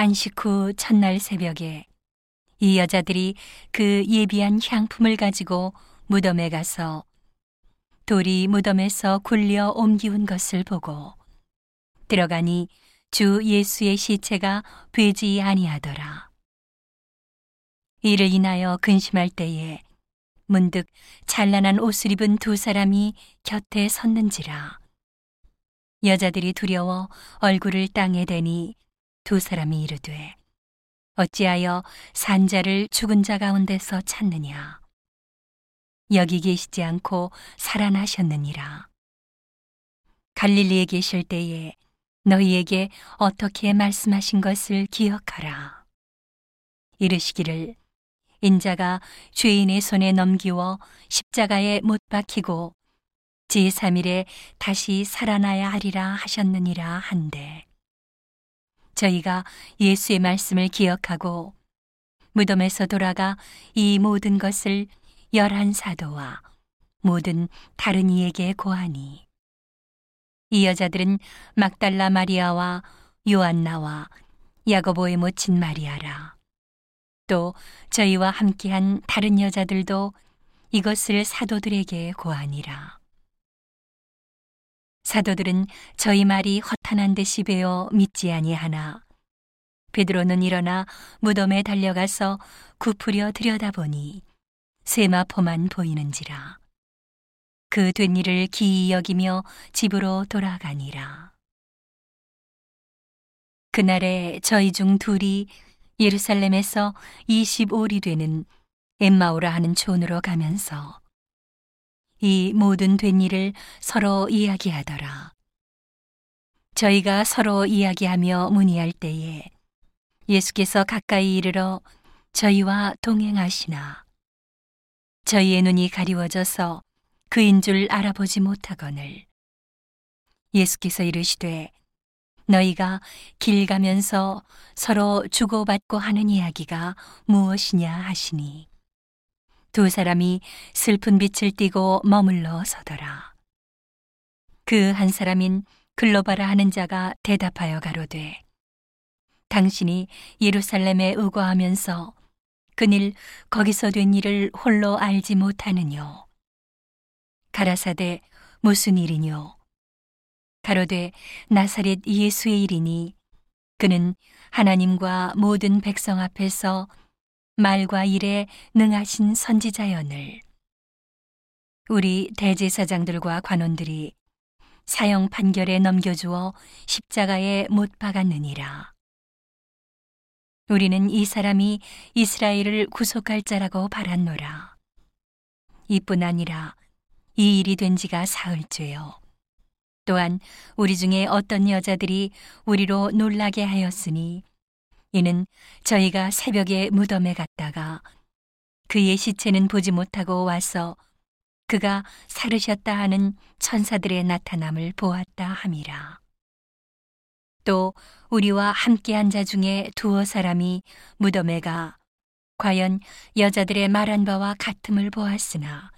안식 후 첫날 새벽에 이 여자들이 그 예비한 향품을 가지고 무덤에 가서 돌이 무덤에서 굴려 옮기운 것을 보고 들어가니 주 예수의 시체가 되지 아니하더라. 이를 인하여 근심할 때에 문득 찬란한 옷을 입은 두 사람이 곁에 섰는지라. 여자들이 두려워 얼굴을 땅에 대니 두 사람이 이르되 어찌하여 산자를 죽은 자 가운데서 찾느냐? 여기 계시지 않고 살아나셨느니라. 갈릴리에 계실 때에 너희에게 어떻게 말씀하신 것을 기억하라. 이르시기를 인자가 죄인의 손에 넘기워 십자가에 못 박히고 제3일에 다시 살아나야 하리라 하셨느니라 한데 저희가 예수의 말씀을 기억하고 무덤에서 돌아가 이 모든 것을 열한 사도와 모든 다른 이에게 고하니 이 여자들은 막달라 마리아와 요한나와 야고보의 모친 마리아라. 또 저희와 함께한 다른 여자들도 이것을 사도들에게 고하니라 사도들은 저희 말이 허탄한 듯이 배어 믿지 아니하나. 베드로는 일어나 무덤에 달려가서 굽으려 들여다보니 세마포만 보이는지라. 그 된 일을 기이 여기며 집으로 돌아가니라. 그날에 저희 중 둘이 예루살렘에서 25리 되는 엠마오라 하는 촌으로 가면서 이 모든 된 일을 서로 이야기하더라. 저희가 서로 이야기하며 문의할 때에 예수께서 가까이 이르러 저희와 동행하시나 저희의 눈이 가리워져서 그인 줄 알아보지 못하거늘 예수께서 이르시되 너희가 길 가면서 서로 주고받고 하는 이야기가 무엇이냐 하시니 두 사람이 슬픈 빛을 띠고 머물러 서더라. 그 한 사람인 글로바라 하는 자가 대답하여 가로되 당신이 예루살렘에 의거하면서 그일 거기서 된 일을 홀로 알지 못하느뇨. 가라사대 무슨 일이뇨? 가로되 나사렛 예수의 일이니 그는 하나님과 모든 백성 앞에서 말과 일에 능하신 선지자연을 우리 대제사장들과 관원들이 사형 판결에 넘겨주어 십자가에 못 박았느니라. 우리는 이 사람이 이스라엘을 구속할 자라고 바랐노라. 이뿐 아니라 이 일이 된 지가 사흘째요. 또한 우리 중에 어떤 여자들이 우리로 놀라게 하였으니 이는 저희가 새벽에 무덤에 갔다가 그의 시체는 보지 못하고 와서 그가 살으셨다 하는 천사들의 나타남을 보았다 함이라. 또 우리와 함께한 자 중에 두어 사람이 무덤에 가 과연 여자들의 말한 바와 같음을 보았으나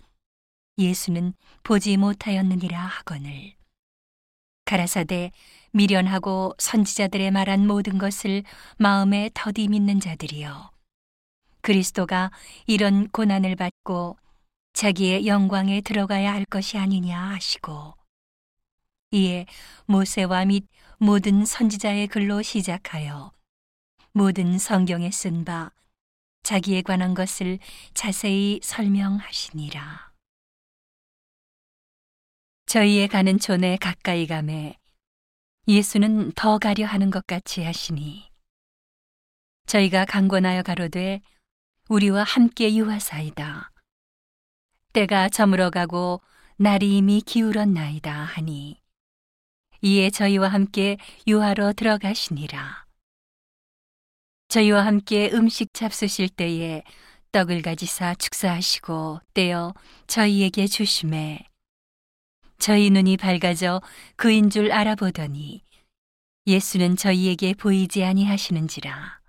예수는 보지 못하였느니라 하거늘. 가라사대 미련하고 선지자들의 말한 모든 것을 마음에 더디 믿는 자들이여. 그리스도가 이런 고난을 받고 자기의 영광에 들어가야 할 것이 아니냐 하시고 이에 모세와 및 모든 선지자의 글로 시작하여 모든 성경에 쓴 바 자기에 관한 것을 자세히 설명하시니라. 저희의 가는 촌에 가까이 가매 예수는 더 가려 하는 것 같이 하시니 저희가 강권하여 가로되 우리와 함께 유하사이다. 때가 저물어 가고 날이 이미 기울었나이다 하니 이에 저희와 함께 유하로 들어가시니라. 저희와 함께 음식 잡수실 때에 떡을 가지사 축사하시고 떼어 저희에게 주심에 저희 눈이 밝아져 그인 줄 알아보더니 예수는 저희에게 보이지 아니하시는지라.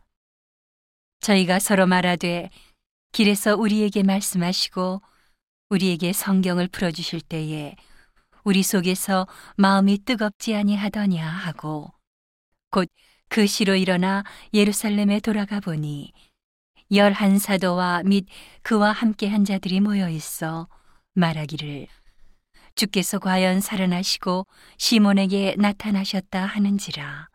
저희가 서로 말하되 길에서 우리에게 말씀하시고 우리에게 성경을 풀어주실 때에 우리 속에서 마음이 뜨겁지 아니하더냐 하고 곧 그 시로 일어나 예루살렘에 돌아가 보니 열한 사도와 및 그와 함께 한 자들이 모여 있어 말하기를 주께서 과연 살아나시고 시몬에게 나타나셨다 하는지라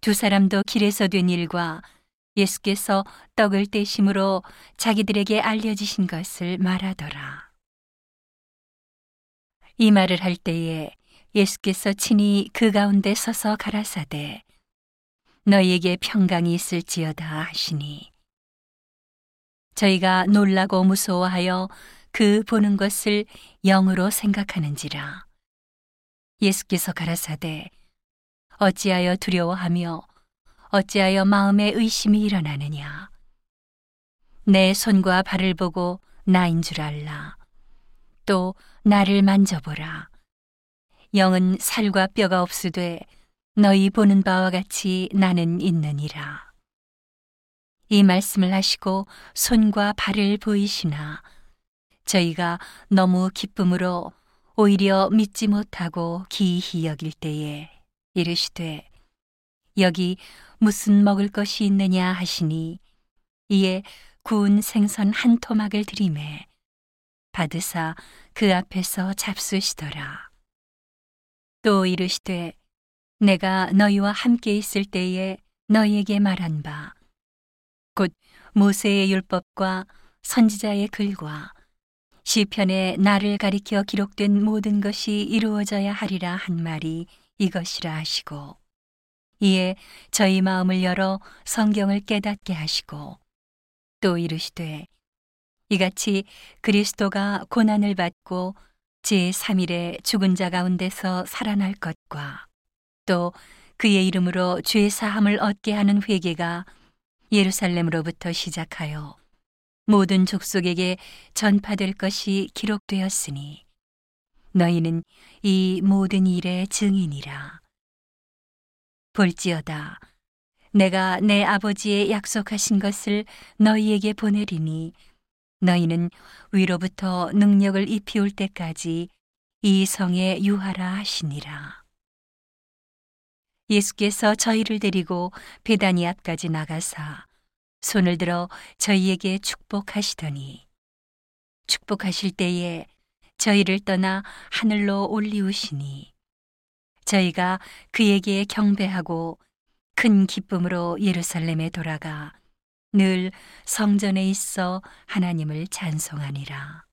두 사람도 길에서 된 일과 예수께서 떡을 떼심으로 자기들에게 알려지신 것을 말하더라. 이 말을 할 때에 예수께서 친히 그 가운데 서서 가라사대 너희에게 평강이 있을지어다 하시니 저희가 놀라고 무서워하여 그 보는 것을 영으로 생각하는지라. 예수께서 가라사대 어찌하여 두려워하며 어찌하여 마음에 의심이 일어나느냐? 내 손과 발을 보고 나인 줄 알라. 또 나를 만져보라. 영은 살과 뼈가 없으되 너희 보는 바와 같이 나는 있느니라. 이 말씀을 하시고 손과 발을 보이시나 저희가 너무 기쁨으로 오히려 믿지 못하고 기이히 여길 때에 이르시되 여기 무슨 먹을 것이 있느냐 하시니 이에 구운 생선 한 토막을 들이매 받으사 그 앞에서 잡수시더라. 또 이르시되 내가 너희와 함께 있을 때에 너희에게 말한 바 곧 모세의 율법과 선지자의 글과 시편에 나를 가리켜 기록된 모든 것이 이루어져야 하리라 한 말이 이것이라 하시고 이에 저희 마음을 열어 성경을 깨닫게 하시고 또 이르시되 이같이 그리스도가 고난을 받고 제3일에 죽은 자 가운데서 살아날 것과 또 그의 이름으로 죄 사함을 얻게 하는 회개가 예루살렘으로부터 시작하여 모든 족속에게 전파될 것이 기록되었으니 너희는 이 모든 일의 증인이라. 볼지어다 내가 내 아버지의 약속하신 것을 너희에게 보내리니 너희는 위로부터 능력을 입히올 때까지 이 성에 유하라 하시니라. 예수께서 저희를 데리고 베다니 앞까지 나가사 손을 들어 저희에게 축복하시더니 축복하실 때에 저희를 떠나 하늘로 올리우시니 저희가 그에게 경배하고 큰 기쁨으로 예루살렘에 돌아가 늘 성전에 있어 하나님을 찬송하니라.